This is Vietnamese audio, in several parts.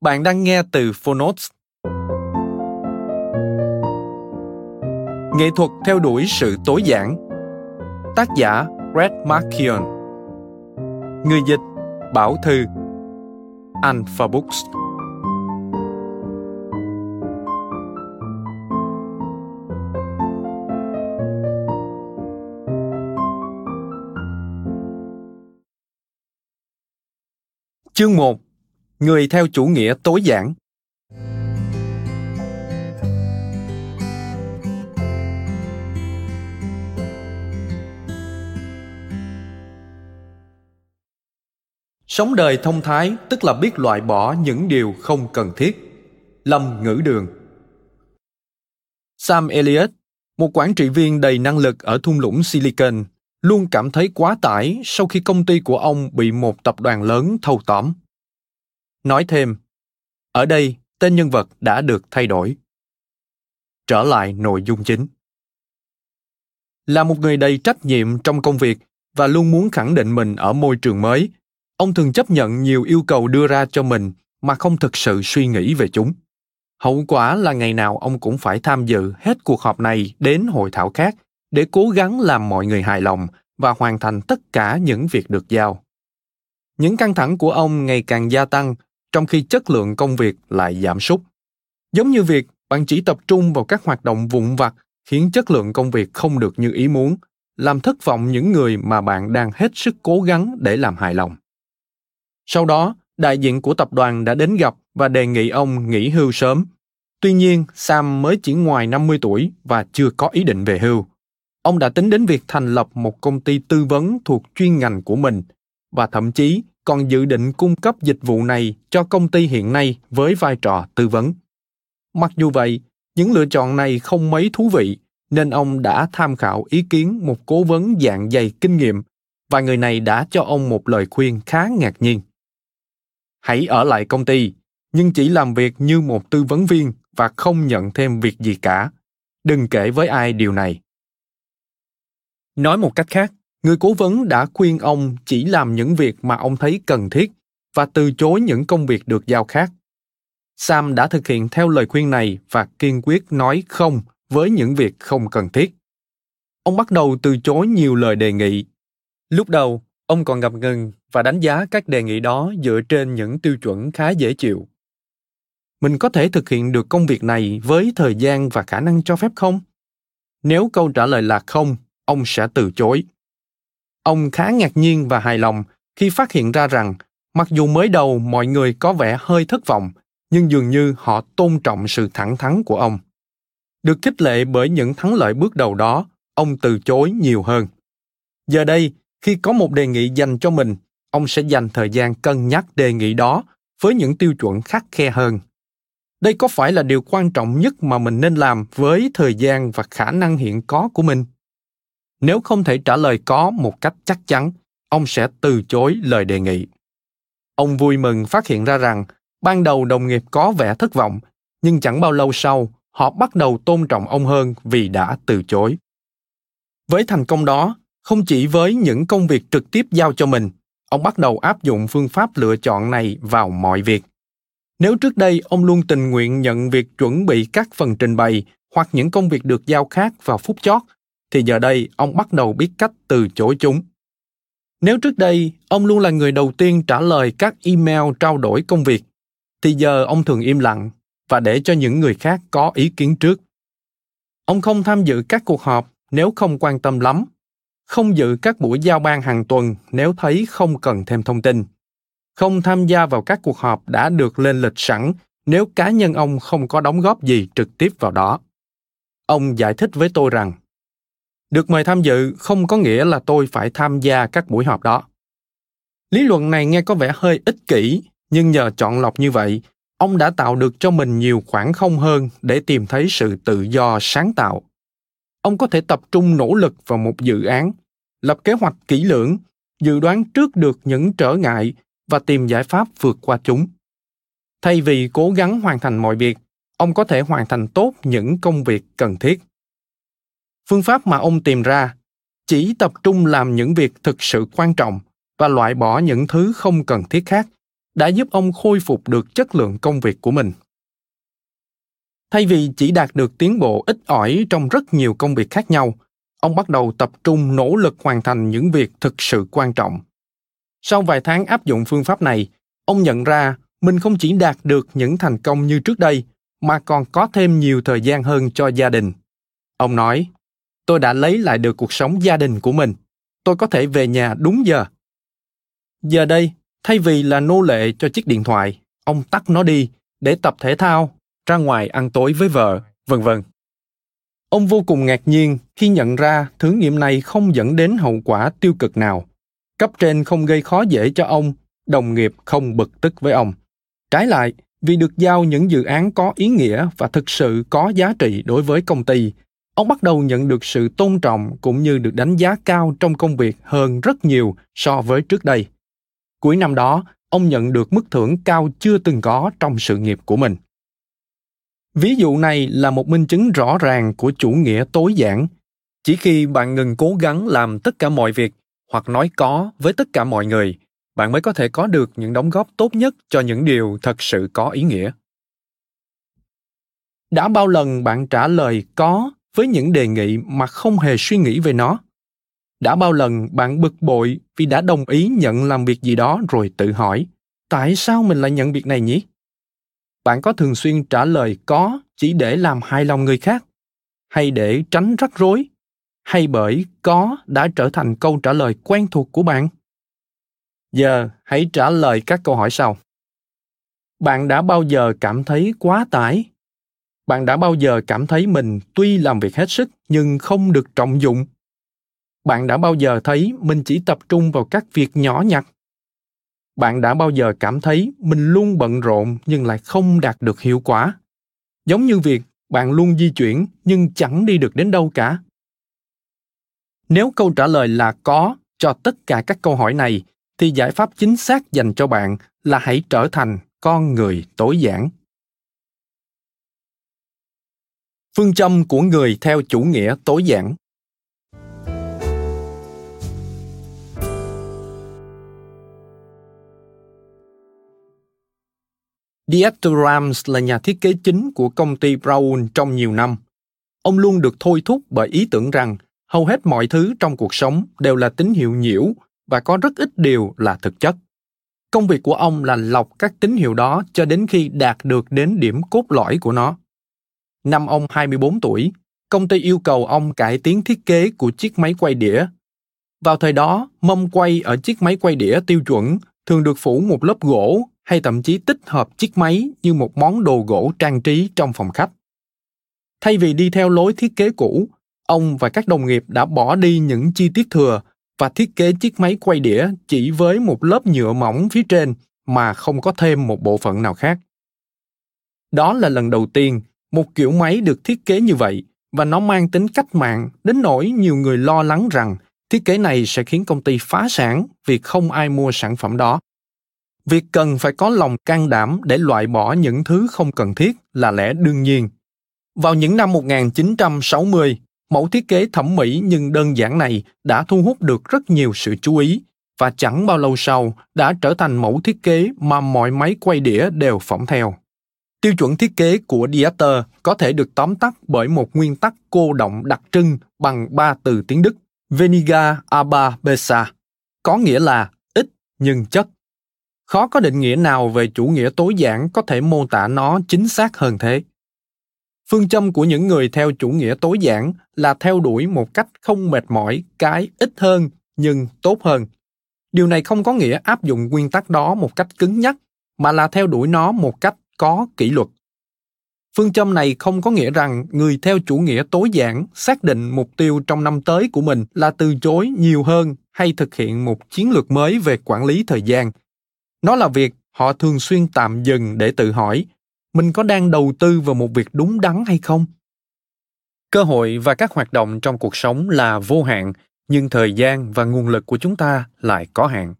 Bạn đang nghe từ Phonotes. Nghệ thuật theo đuổi sự tối giản. Tác giả Brad Markion. Người dịch Bảo Thư. Alpha Books. Chương 1 Người theo chủ nghĩa tối giản Sống đời thông thái tức là biết loại bỏ những điều không cần thiết. Lâm ngữ đường Sam Elliott, một quản trị viên đầy năng lực ở thung lũng Silicon, luôn cảm thấy quá tải sau khi công ty của ông bị một tập đoàn lớn thâu tóm. Nói thêm, ở đây tên nhân vật đã được thay đổi. Trở lại nội dung chính. Là một người đầy trách nhiệm trong công việc và luôn muốn khẳng định mình ở môi trường mới, ông thường chấp nhận nhiều yêu cầu đưa ra cho mình mà không thực sự suy nghĩ về chúng. Hậu quả là ngày nào ông cũng phải tham dự hết cuộc họp này đến hội thảo khác để cố gắng làm mọi người hài lòng và hoàn thành tất cả những việc được giao. Những căng thẳng của ông ngày càng gia tăng trong khi chất lượng công việc lại giảm sút. Giống như việc bạn chỉ tập trung vào các hoạt động vụn vặt khiến chất lượng công việc không được như ý muốn, làm thất vọng những người mà bạn đang hết sức cố gắng để làm hài lòng. Sau đó, đại diện của tập đoàn đã đến gặp và đề nghị ông nghỉ hưu sớm. Tuy nhiên, Sam mới chỉ ngoài 50 tuổi và chưa có ý định về hưu. Ông đã tính đến việc thành lập một công ty tư vấn thuộc chuyên ngành của mình và thậm chí còn dự định cung cấp dịch vụ này cho công ty hiện nay với vai trò tư vấn. Mặc dù vậy, những lựa chọn này không mấy thú vị, nên ông đã tham khảo ý kiến một cố vấn dạng dày kinh nghiệm và người này đã cho ông một lời khuyên khá ngạc nhiên. Hãy ở lại công ty, nhưng chỉ làm việc như một tư vấn viên và không nhận thêm việc gì cả. Đừng kể với ai điều này. Nói một cách khác, người cố vấn đã khuyên ông chỉ làm những việc mà ông thấy cần thiết và từ chối những công việc được giao khác. Sam đã thực hiện theo lời khuyên này và kiên quyết nói không với những việc không cần thiết. Ông bắt đầu từ chối nhiều lời đề nghị. Lúc đầu, ông còn ngập ngừng và đánh giá các đề nghị đó dựa trên những tiêu chuẩn khá dễ chịu. Mình có thể thực hiện được công việc này với thời gian và khả năng cho phép không? Nếu câu trả lời là không, ông sẽ từ chối. Ông khá ngạc nhiên và hài lòng khi phát hiện ra rằng mặc dù mới đầu mọi người có vẻ hơi thất vọng, nhưng dường như họ tôn trọng sự thẳng thắn của ông. Được khích lệ bởi những thắng lợi bước đầu đó, ông từ chối nhiều hơn. Giờ đây, khi có một đề nghị dành cho mình, ông sẽ dành thời gian cân nhắc đề nghị đó với những tiêu chuẩn khắc khe hơn. Đây có phải là điều quan trọng nhất mà mình nên làm với thời gian và khả năng hiện có của mình? Nếu không thể trả lời có một cách chắc chắn, ông sẽ từ chối lời đề nghị. Ông vui mừng phát hiện ra rằng ban đầu đồng nghiệp có vẻ thất vọng, nhưng chẳng bao lâu sau, họ bắt đầu tôn trọng ông hơn vì đã từ chối. Với thành công đó, không chỉ với những công việc trực tiếp giao cho mình, ông bắt đầu áp dụng phương pháp lựa chọn này vào mọi việc. Nếu trước đây ông luôn tình nguyện nhận việc chuẩn bị các phần trình bày hoặc những công việc được giao khác vào phút chót, thì giờ đây ông bắt đầu biết cách từ chối chúng. Nếu trước đây ông luôn là người đầu tiên trả lời các email trao đổi công việc, thì giờ ông thường im lặng và để cho những người khác có ý kiến trước. Ông không tham dự các cuộc họp nếu không quan tâm lắm, không dự các buổi giao ban hàng tuần nếu thấy không cần thêm thông tin, không tham gia vào các cuộc họp đã được lên lịch sẵn nếu cá nhân ông không có đóng góp gì trực tiếp vào đó. Ông giải thích với tôi rằng, được mời tham dự không có nghĩa là tôi phải tham gia các buổi họp đó. Lý luận này nghe có vẻ hơi ích kỷ, nhưng nhờ chọn lọc như vậy, ông đã tạo được cho mình nhiều khoảng không hơn để tìm thấy sự tự do sáng tạo. Ông có thể tập trung nỗ lực vào một dự án lập kế hoạch kỹ lưỡng dự đoán trước được những trở ngại và tìm giải pháp vượt qua chúng. Thay vì cố gắng hoàn thành mọi việc ông có thể hoàn thành tốt những công việc cần thiết phương pháp mà ông tìm ra chỉ tập trung làm những việc thực sự quan trọng và loại bỏ những thứ không cần thiết khác đã giúp ông khôi phục được chất lượng công việc của mình. Thay vì chỉ đạt được tiến bộ ít ỏi trong rất nhiều công việc khác nhau, ông bắt đầu tập trung nỗ lực hoàn thành những việc thực sự quan trọng. Sau vài tháng áp dụng phương pháp này, ông nhận ra mình không chỉ đạt được những thành công như trước đây, mà còn có thêm nhiều thời gian hơn cho gia đình. Ông nói tôi đã lấy lại được cuộc sống gia đình của mình tôi có thể về nhà đúng giờ giờ đây thay vì là nô lệ cho chiếc điện thoại ông tắt nó đi để tập thể thao ra ngoài ăn tối với vợ, vân vân. Ông vô cùng ngạc nhiên khi nhận ra thử nghiệm này không dẫn đến hậu quả tiêu cực nào. Cấp trên không gây khó dễ cho ông, đồng nghiệp không bực tức với ông. Trái lại, vì được giao những dự án có ý nghĩa và thực sự có giá trị đối với công ty, ông bắt đầu nhận được sự tôn trọng cũng như được đánh giá cao trong công việc hơn rất nhiều so với trước đây. Cuối năm đó, ông nhận được mức thưởng cao chưa từng có trong sự nghiệp của mình. Ví dụ này là một minh chứng rõ ràng của chủ nghĩa tối giản. Chỉ khi bạn ngừng cố gắng làm tất cả mọi việc hoặc nói có với tất cả mọi người, bạn mới có thể có được những đóng góp tốt nhất cho những điều thật sự có ý nghĩa. Đã bao lần bạn trả lời có với những đề nghị mà không hề suy nghĩ về nó? Đã bao lần bạn bực bội vì đã đồng ý nhận làm việc gì đó rồi tự hỏi, tại sao mình lại nhận việc này nhỉ? bạn có thường xuyên trả lời có chỉ để làm hài lòng người khác hay để tránh rắc rối hay bởi có đã trở thành câu trả lời quen thuộc của bạn giờ hãy trả lời các câu hỏi sau bạn đã bao giờ cảm thấy quá tải bạn đã bao giờ cảm thấy mình tuy làm việc hết sức nhưng không được trọng dụng? Bạn đã bao giờ thấy mình chỉ tập trung vào các việc nhỏ nhặt? Bạn đã bao giờ cảm thấy mình luôn bận rộn nhưng lại không đạt được hiệu quả? Giống như việc bạn luôn di chuyển nhưng chẳng đi được đến đâu cả. Nếu câu trả lời là có cho tất cả các câu hỏi này, thì giải pháp chính xác dành cho bạn là hãy trở thành con người tối giản. Phương châm của người theo chủ nghĩa tối giản Dieter Rams là nhà thiết kế chính của công ty Braun trong nhiều năm. Ông luôn được thôi thúc bởi ý tưởng rằng hầu hết mọi thứ trong cuộc sống đều là tín hiệu nhiễu và có rất ít điều là thực chất. Công việc của ông là lọc các tín hiệu đó cho đến khi đạt được đến điểm cốt lõi của nó. Năm ông 24 tuổi, công ty yêu cầu ông cải tiến thiết kế của chiếc máy quay đĩa. Vào thời đó, mâm quay ở chiếc máy quay đĩa tiêu chuẩn thường được phủ một lớp gỗ hay thậm chí tích hợp chiếc máy như một món đồ gỗ trang trí trong phòng khách. Thay vì đi theo lối thiết kế cũ, ông và các đồng nghiệp đã bỏ đi những chi tiết thừa và thiết kế chiếc máy quay đĩa chỉ với một lớp nhựa mỏng phía trên mà không có thêm một bộ phận nào khác. Đó là lần đầu tiên một kiểu máy được thiết kế như vậy và nó mang tính cách mạng đến nỗi nhiều người lo lắng rằng thiết kế này sẽ khiến công ty phá sản vì không ai mua sản phẩm đó. Việc cần phải có lòng can đảm để loại bỏ những thứ không cần thiết là lẽ đương nhiên. Vào những năm 1960, mẫu thiết kế thẩm mỹ nhưng đơn giản này đã thu hút được rất nhiều sự chú ý và chẳng bao lâu sau đã trở thành mẫu thiết kế mà mọi máy quay đĩa đều phỏng theo. Tiêu chuẩn thiết kế của Dieter có thể được tóm tắt bởi một nguyên tắc cô động đặc trưng bằng ba từ tiếng Đức Weniger aber besser, có nghĩa là ít nhưng chất. Khó có định nghĩa nào về chủ nghĩa tối giản có thể mô tả nó chính xác hơn thế. Phương châm của những người theo chủ nghĩa tối giản là theo đuổi một cách không mệt mỏi cái ít hơn nhưng tốt hơn. Điều này không có nghĩa áp dụng nguyên tắc đó một cách cứng nhắc, mà là theo đuổi nó một cách có kỷ luật. Phương châm này không có nghĩa rằng người theo chủ nghĩa tối giản xác định mục tiêu trong năm tới của mình là từ chối nhiều hơn hay thực hiện một chiến lược mới về quản lý thời gian. Nó là việc họ thường xuyên tạm dừng để tự hỏi, mình có đang đầu tư vào một việc đúng đắn hay không cơ hội và các hoạt động trong cuộc sống là vô hạn, nhưng thời gian và nguồn lực của chúng ta lại có hạn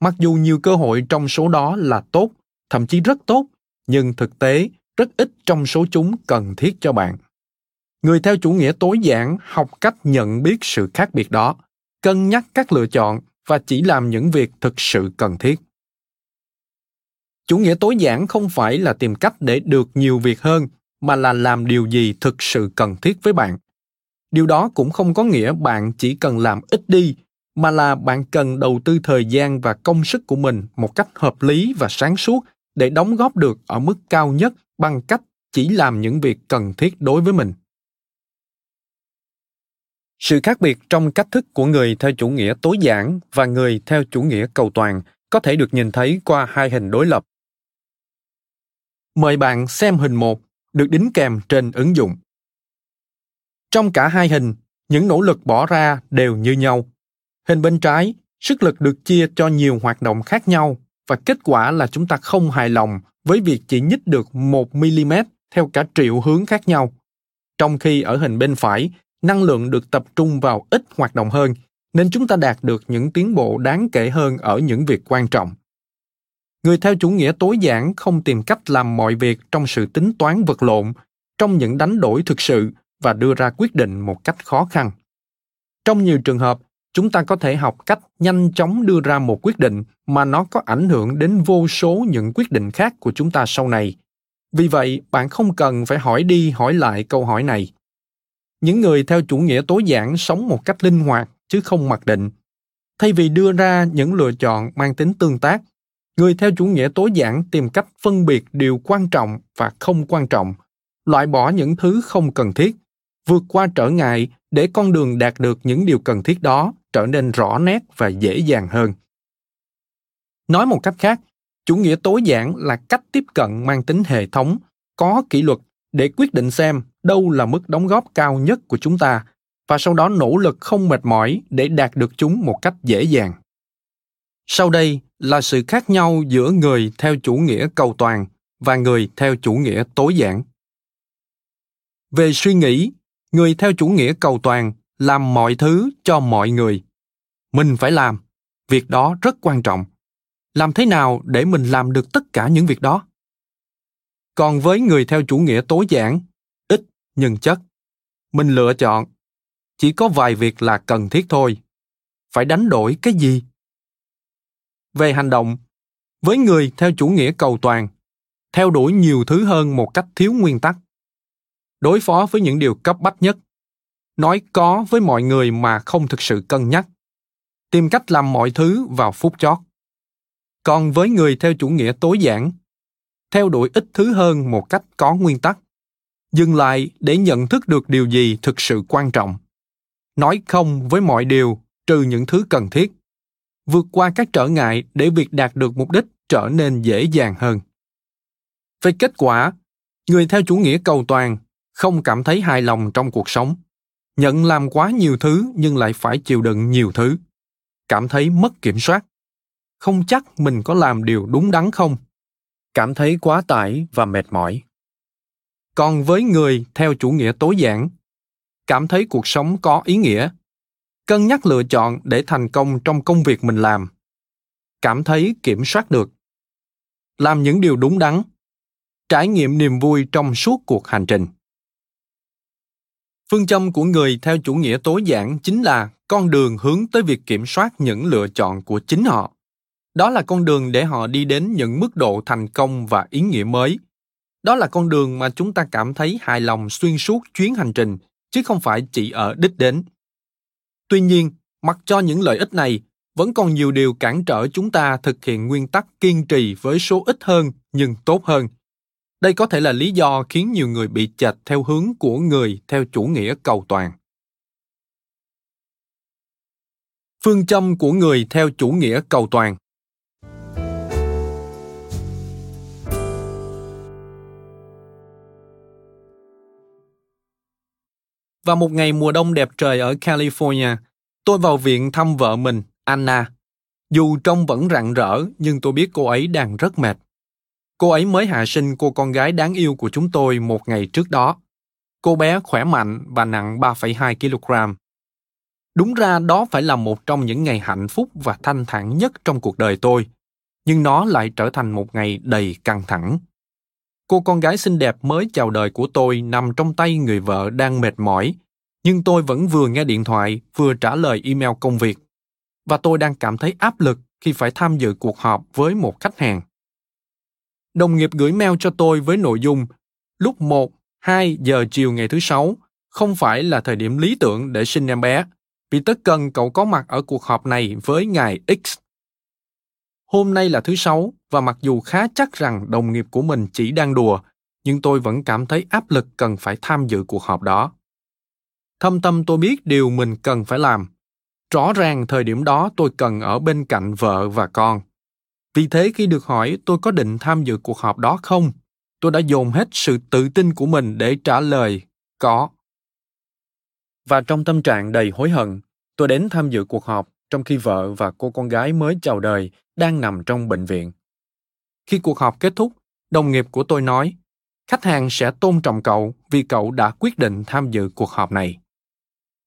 mặc dù nhiều cơ hội trong số đó là tốt, thậm chí rất tốt nhưng thực tế rất ít trong số chúng cần thiết cho bạn. Người theo chủ nghĩa tối giản học cách nhận biết sự khác biệt đó, cân nhắc các lựa chọn và chỉ làm những việc thực sự cần thiết. Chủ nghĩa tối giản không phải là tìm cách để được nhiều việc hơn, mà là làm điều gì thực sự cần thiết với bạn. Điều đó cũng không có nghĩa bạn chỉ cần làm ít đi, mà là bạn cần đầu tư thời gian và công sức của mình một cách hợp lý và sáng suốt để đóng góp được ở mức cao nhất bằng cách chỉ làm những việc cần thiết đối với mình sự khác biệt trong cách thức của người theo chủ nghĩa tối giản và người theo chủ nghĩa cầu toàn có thể được nhìn thấy qua hai hình đối lập Mời bạn xem hình 1 được đính kèm trên ứng dụng. Trong cả hai hình, những nỗ lực bỏ ra đều như nhau. Hình bên trái, sức lực được chia cho nhiều hoạt động khác nhau và kết quả là chúng ta không hài lòng với việc chỉ nhích được 1 mm theo cả triệu hướng khác nhau. Trong khi ở hình bên phải, năng lượng được tập trung vào ít hoạt động hơn, nên chúng ta đạt được những tiến bộ đáng kể hơn ở những việc quan trọng người theo chủ nghĩa tối giản không tìm cách làm mọi việc trong sự tính toán vật lộn trong những đánh đổi thực sự và đưa ra quyết định một cách khó khăn trong nhiều trường hợp chúng ta có thể học cách nhanh chóng đưa ra một quyết định mà nó có ảnh hưởng đến vô số những quyết định khác của chúng ta sau này. Vì vậy, bạn không cần phải hỏi đi, hỏi lại câu hỏi này. Những người theo chủ nghĩa tối giản sống một cách linh hoạt, chứ không mặc định. Thay vì đưa ra những lựa chọn mang tính tương tác, người theo chủ nghĩa tối giản tìm cách phân biệt điều quan trọng và không quan trọng, loại bỏ những thứ không cần thiết, vượt qua trở ngại để con đường đạt được những điều cần thiết đó trở nên rõ nét và dễ dàng hơn nói một cách khác chủ nghĩa tối giản là cách tiếp cận mang tính hệ thống có kỷ luật để quyết định xem đâu là mức đóng góp cao nhất của chúng ta và sau đó nỗ lực không mệt mỏi để đạt được chúng một cách dễ dàng sau đây là sự khác nhau giữa người theo chủ nghĩa cầu toàn và người theo chủ nghĩa tối giản. Về suy nghĩ, người theo chủ nghĩa cầu toàn làm mọi thứ cho mọi người. Mình phải làm, việc đó rất quan trọng. Làm thế nào để mình làm được tất cả những việc đó? Còn với người theo chủ nghĩa tối giản, ít nhưng chất, mình lựa chọn chỉ có vài việc là cần thiết thôi. Phải đánh đổi cái gì về hành động với người theo chủ nghĩa cầu toàn theo đuổi nhiều thứ hơn một cách thiếu nguyên tắc đối phó với những điều cấp bách nhất. Nói có với mọi người mà không thực sự cân nhắc. Tìm cách làm mọi thứ vào phút chót. Còn với người theo chủ nghĩa tối giản, theo đuổi ít thứ hơn một cách có nguyên tắc. Dừng lại để nhận thức được điều gì thực sự quan trọng. Nói không với mọi điều, trừ những thứ cần thiết. Vượt qua các trở ngại để việc đạt được mục đích trở nên dễ dàng hơn. Về kết quả, người theo chủ nghĩa cầu toàn không cảm thấy hài lòng trong cuộc sống. Nhận làm quá nhiều thứ nhưng lại phải chịu đựng nhiều thứ. Cảm thấy mất kiểm soát. Không chắc mình có làm điều đúng đắn không? Cảm thấy quá tải và mệt mỏi. Còn với người theo chủ nghĩa tối giản, cảm thấy cuộc sống có ý nghĩa. Cân nhắc lựa chọn để thành công trong công việc mình làm. Cảm thấy kiểm soát được. Làm những điều đúng đắn. Trải nghiệm niềm vui trong suốt cuộc hành trình phương châm của người theo chủ nghĩa tối giản chính là con đường hướng tới việc kiểm soát những lựa chọn của chính họ. Đó là con đường để họ đi đến những mức độ thành công và ý nghĩa mới. Đó là con đường mà chúng ta cảm thấy hài lòng xuyên suốt chuyến hành trình, chứ không phải chỉ ở đích đến. Tuy nhiên, mặc cho những lợi ích này, vẫn còn nhiều điều cản trở chúng ta thực hiện nguyên tắc kiên trì với số ít hơn nhưng tốt hơn đây có thể là lý do khiến nhiều người bị chệch theo hướng của người theo chủ nghĩa cầu toàn phương châm của người theo chủ nghĩa cầu toàn Và một ngày mùa đông đẹp trời ở California, tôi vào viện thăm vợ mình, Anna. Dù trông vẫn rạng rỡ, nhưng tôi biết cô ấy đang rất mệt. Cô ấy mới hạ sinh cô con gái đáng yêu của chúng tôi một ngày trước đó. Cô bé khỏe mạnh và nặng 3,2 kg. Đúng ra đó phải là một trong những ngày hạnh phúc và thanh thản nhất trong cuộc đời tôi, nhưng nó lại trở thành một ngày đầy căng thẳng. Cô con gái xinh đẹp mới chào đời của tôi nằm trong tay người vợ đang mệt mỏi, nhưng tôi vẫn vừa nghe điện thoại vừa trả lời email công việc. Và tôi đang cảm thấy áp lực khi phải tham dự cuộc họp với một khách hàng. Đồng nghiệp gửi mail cho tôi với nội dung lúc 1, 2 giờ chiều ngày thứ Sáu không phải là thời điểm lý tưởng để sinh em bé, vì tất cần cậu có mặt ở cuộc họp này với ngài X. Hôm nay là thứ Sáu và mặc dù khá chắc rằng đồng nghiệp của mình chỉ đang đùa, nhưng tôi vẫn cảm thấy áp lực cần phải tham dự cuộc họp đó. Thâm tâm tôi biết điều mình cần phải làm. Rõ ràng thời điểm đó tôi cần ở bên cạnh vợ và con. Vì thế khi được hỏi tôi có định tham dự cuộc họp đó không, tôi đã dồn hết sự tự tin của mình để trả lời có. Và trong tâm trạng đầy hối hận, tôi đến tham dự cuộc họp trong khi vợ và cô con gái mới chào đời đang nằm trong bệnh viện. Khi cuộc họp kết thúc, đồng nghiệp của tôi nói, khách hàng sẽ tôn trọng cậu vì cậu đã quyết định tham dự cuộc họp này.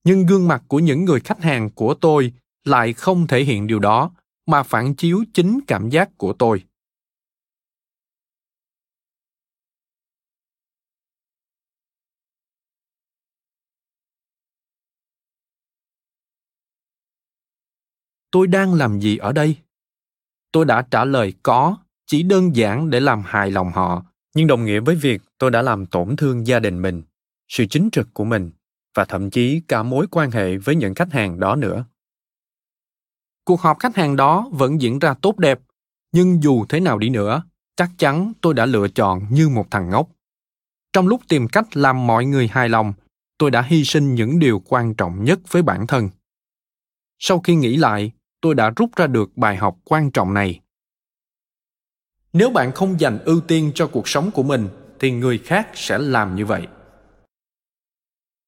Nhưng gương mặt của những người khách hàng của tôi lại không thể hiện điều đó mà phản chiếu chính cảm giác của tôi. tôi đang làm gì ở đây? Tôi đã trả lời có, chỉ đơn giản để làm hài lòng họ. Nhưng đồng nghĩa với việc tôi đã làm tổn thương gia đình mình, sự chính trực của mình, và thậm chí cả mối quan hệ với những khách hàng đó nữa cuộc họp khách hàng đó vẫn diễn ra tốt đẹp, nhưng dù thế nào đi nữa, chắc chắn tôi đã lựa chọn như một thằng ngốc. Trong lúc tìm cách làm mọi người hài lòng, tôi đã hy sinh những điều quan trọng nhất với bản thân. Sau khi nghĩ lại, tôi đã rút ra được bài học quan trọng này. Nếu bạn không dành ưu tiên cho cuộc sống của mình, thì người khác sẽ làm như vậy.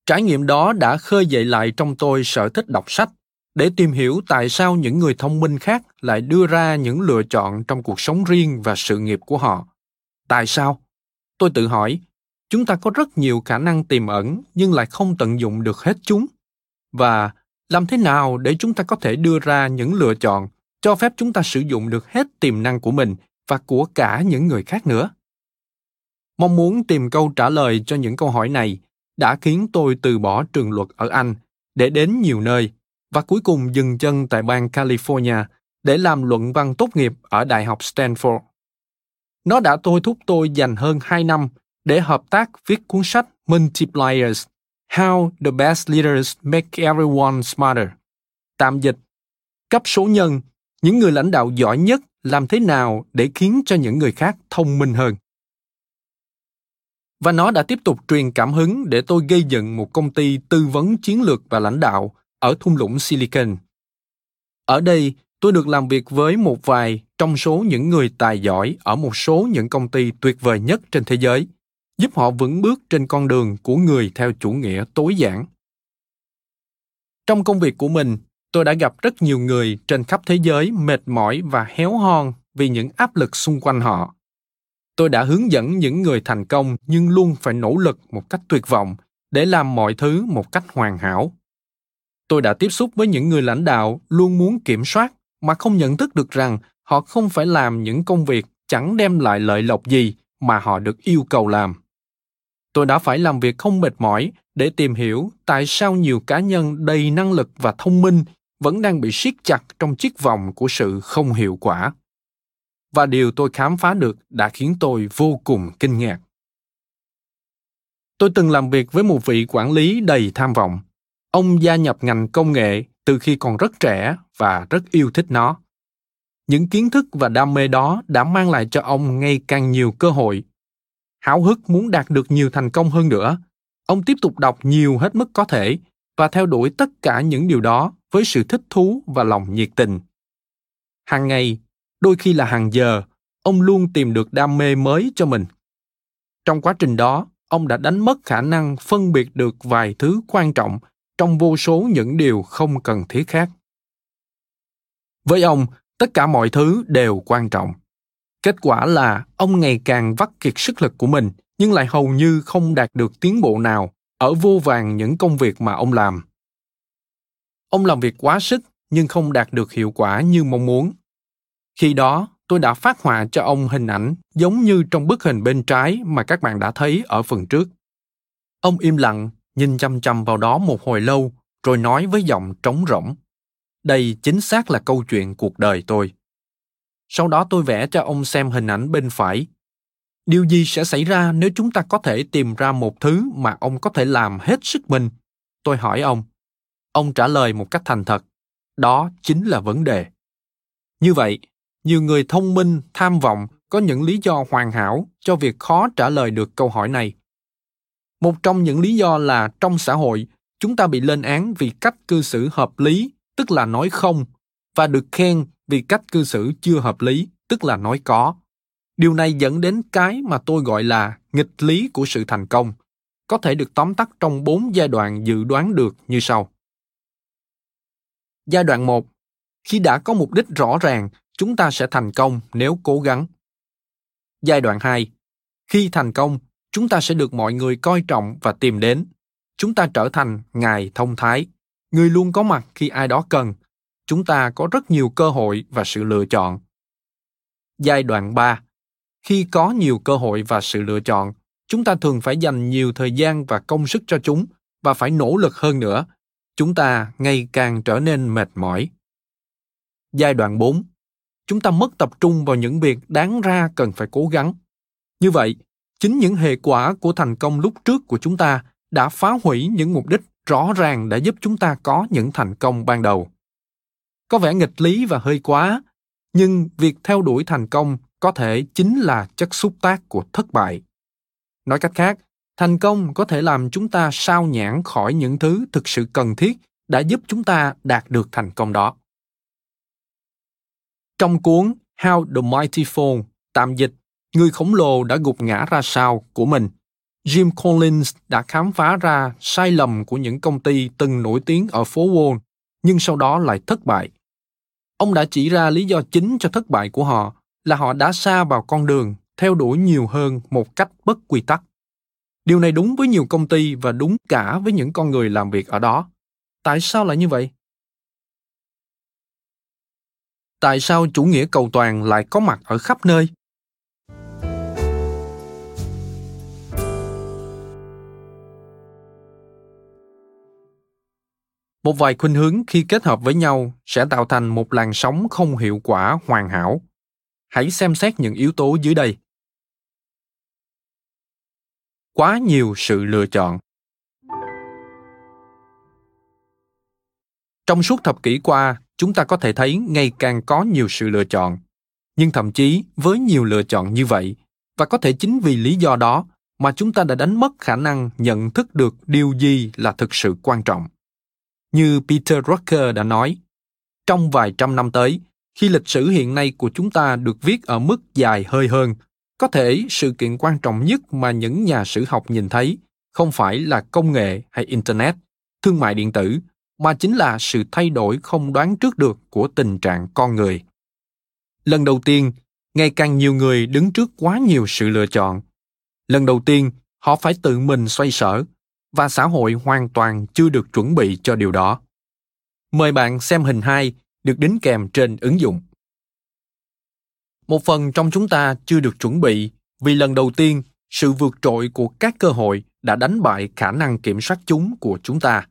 Trải nghiệm đó đã khơi dậy lại trong tôi sở thích đọc sách để tìm hiểu tại sao những người thông minh khác lại đưa ra những lựa chọn trong cuộc sống riêng và sự nghiệp của họ? Tại sao? Tôi tự hỏi. Chúng ta có rất nhiều khả năng tiềm ẩn nhưng lại không tận dụng được hết chúng. Và làm thế nào để chúng ta có thể đưa ra những lựa chọn cho phép chúng ta sử dụng được hết tiềm năng của mình và của cả những người khác nữa? Mong muốn tìm câu trả lời cho những câu hỏi này đã khiến tôi từ bỏ trường luật ở anh để đến nhiều nơi và cuối cùng dừng chân tại bang california để làm luận văn tốt nghiệp ở đại học stanford nó đã thôi thúc tôi dành hơn 2 năm để hợp tác viết cuốn sách Multipliers How the best leaders make everyone smarter. Tạm dịch, cấp số nhân, những người lãnh đạo giỏi nhất làm thế nào để khiến cho những người khác thông minh hơn. Và nó đã tiếp tục truyền cảm hứng để tôi gây dựng một công ty tư vấn chiến lược và lãnh đạo ở thung lũng Silicon. Ở đây, tôi được làm việc với một vài trong số những người tài giỏi ở một số những công ty tuyệt vời nhất trên thế giới – giúp họ vững bước trên con đường của người theo chủ nghĩa tối giản. Trong công việc của mình, tôi đã gặp rất nhiều người trên khắp thế giới mệt mỏi và héo hon vì những áp lực xung quanh họ. Tôi đã hướng dẫn những người thành công nhưng luôn phải nỗ lực một cách tuyệt vọng để làm mọi thứ một cách hoàn hảo. Tôi đã tiếp xúc với những người lãnh đạo luôn muốn kiểm soát mà không nhận thức được rằng họ không phải làm những công việc chẳng đem lại lợi lộc gì mà họ được yêu cầu làm. Tôi đã phải làm việc không mệt mỏi để tìm hiểu tại sao nhiều cá nhân đầy năng lực và thông minh vẫn đang bị siết chặt trong chiếc vòng của sự không hiệu quả. Và điều tôi khám phá được đã khiến tôi vô cùng kinh ngạc. Tôi từng làm việc với một vị quản lý đầy tham vọng ông gia nhập ngành công nghệ từ khi còn rất trẻ và rất yêu thích nó. Những kiến thức và đam mê đó đã mang lại cho ông ngày càng nhiều cơ hội, háo hức muốn đạt được nhiều thành công hơn nữa. Ông tiếp tục đọc nhiều hết mức có thể và theo đuổi tất cả những điều đó với sự thích thú và lòng nhiệt tình. Hàng ngày, đôi khi là hàng giờ, ông luôn tìm được đam mê mới cho mình. Trong quá trình đó, ông đã đánh mất khả năng phân biệt được vài thứ quan trọng trong vô số những điều không cần thiết khác. Với ông, tất cả mọi thứ đều quan trọng. Kết quả là ông ngày càng vắt kiệt sức lực của mình, nhưng lại hầu như không đạt được tiến bộ nào ở vô vàng những công việc mà ông làm. Ông làm việc quá sức, nhưng không đạt được hiệu quả như mong muốn. Khi đó, tôi đã phát họa cho ông hình ảnh giống như trong bức hình bên trái mà các bạn đã thấy ở phần trước. Ông im lặng nhìn chăm chăm vào đó một hồi lâu, rồi nói với giọng trống rỗng, đây chính xác là câu chuyện cuộc đời tôi. Sau đó tôi vẽ cho ông xem hình ảnh bên phải. Điều gì sẽ xảy ra nếu chúng ta có thể tìm ra một thứ mà ông có thể làm hết sức mình? Tôi hỏi ông. Ông trả lời một cách thành thật, đó chính là vấn đề. Như vậy, nhiều người thông minh, tham vọng, có những lý do hoàn hảo cho việc khó trả lời được câu hỏi này một trong những lý do là trong xã hội, chúng ta bị lên án vì cách cư xử hợp lý, tức là nói không, và được khen vì cách cư xử chưa hợp lý, tức là nói có. Điều này dẫn đến cái mà tôi gọi là nghịch lý của sự thành công, có thể được tóm tắt trong bốn giai đoạn dự đoán được như sau. Giai đoạn một, khi đã có mục đích rõ ràng, chúng ta sẽ thành công nếu cố gắng. Giai đoạn 2 khi thành công chúng ta sẽ được mọi người coi trọng và tìm đến. Chúng ta trở thành ngài thông thái. Người luôn có mặt khi ai đó cần. Chúng ta có rất nhiều cơ hội và sự lựa chọn. Giai đoạn 3 khi có nhiều cơ hội và sự lựa chọn, chúng ta thường phải dành nhiều thời gian và công sức cho chúng và phải nỗ lực hơn nữa. Chúng ta ngày càng trở nên mệt mỏi. Giai đoạn 4 chúng ta mất tập trung vào những việc đáng ra cần phải cố gắng. Như vậy chính những hệ quả của thành công lúc trước của chúng ta đã phá hủy những mục đích rõ ràng đã giúp chúng ta có những thành công ban đầu. Có vẻ nghịch lý và hơi quá nhưng việc theo đuổi thành công có thể chính là chất xúc tác của thất bại. Nói cách khác thành công có thể làm chúng ta sao nhãn khỏi những thứ thực sự cần thiết đã giúp chúng ta đạt được thành công đó. Trong cuốn How the Mighty Fall, tạm dịch, người khổng lồ đã gục ngã ra sao của mình, Jim Collins đã khám phá ra sai lầm của những công ty từng nổi tiếng ở phố Wall, nhưng sau đó lại thất bại. Ông đã chỉ ra lý do chính cho thất bại của họ là họ đã xa vào con đường theo đuổi nhiều hơn một cách bất quy tắc. Điều này đúng với nhiều công ty và đúng cả với những con người làm việc ở đó. Tại sao lại như vậy? Tại sao chủ nghĩa cầu toàn lại có mặt ở khắp nơi? Một vài khuynh hướng khi kết hợp với nhau sẽ tạo thành một làn sóng không hiệu quả hoàn hảo. Hãy xem xét những yếu tố dưới đây. Quá nhiều sự lựa chọn. Trong suốt thập kỷ qua, chúng ta có thể thấy ngày càng có nhiều sự lựa chọn. Nhưng thậm chí với nhiều lựa chọn như vậy, và có thể chính vì lý do đó mà chúng ta đã đánh mất khả năng nhận thức được điều gì là thực sự quan trọng. Như Peter Drucker đã nói, trong vài trăm năm tới, khi lịch sử hiện nay của chúng ta được viết ở mức dài hơi hơn, có thể sự kiện quan trọng nhất mà những nhà sử học nhìn thấy không phải là công nghệ hay internet, thương mại điện tử, mà chính là sự thay đổi không đoán trước được của tình trạng con người. Lần đầu tiên, ngày càng nhiều người đứng trước quá nhiều sự lựa chọn. Lần đầu tiên, họ phải tự mình xoay sở và xã hội hoàn toàn chưa được chuẩn bị cho điều đó. Mời bạn xem hình 2 được đính kèm trên ứng dụng. Một phần trong chúng ta chưa được chuẩn bị vì lần đầu tiên sự vượt trội của các cơ hội đã đánh bại khả năng kiểm soát chúng của chúng ta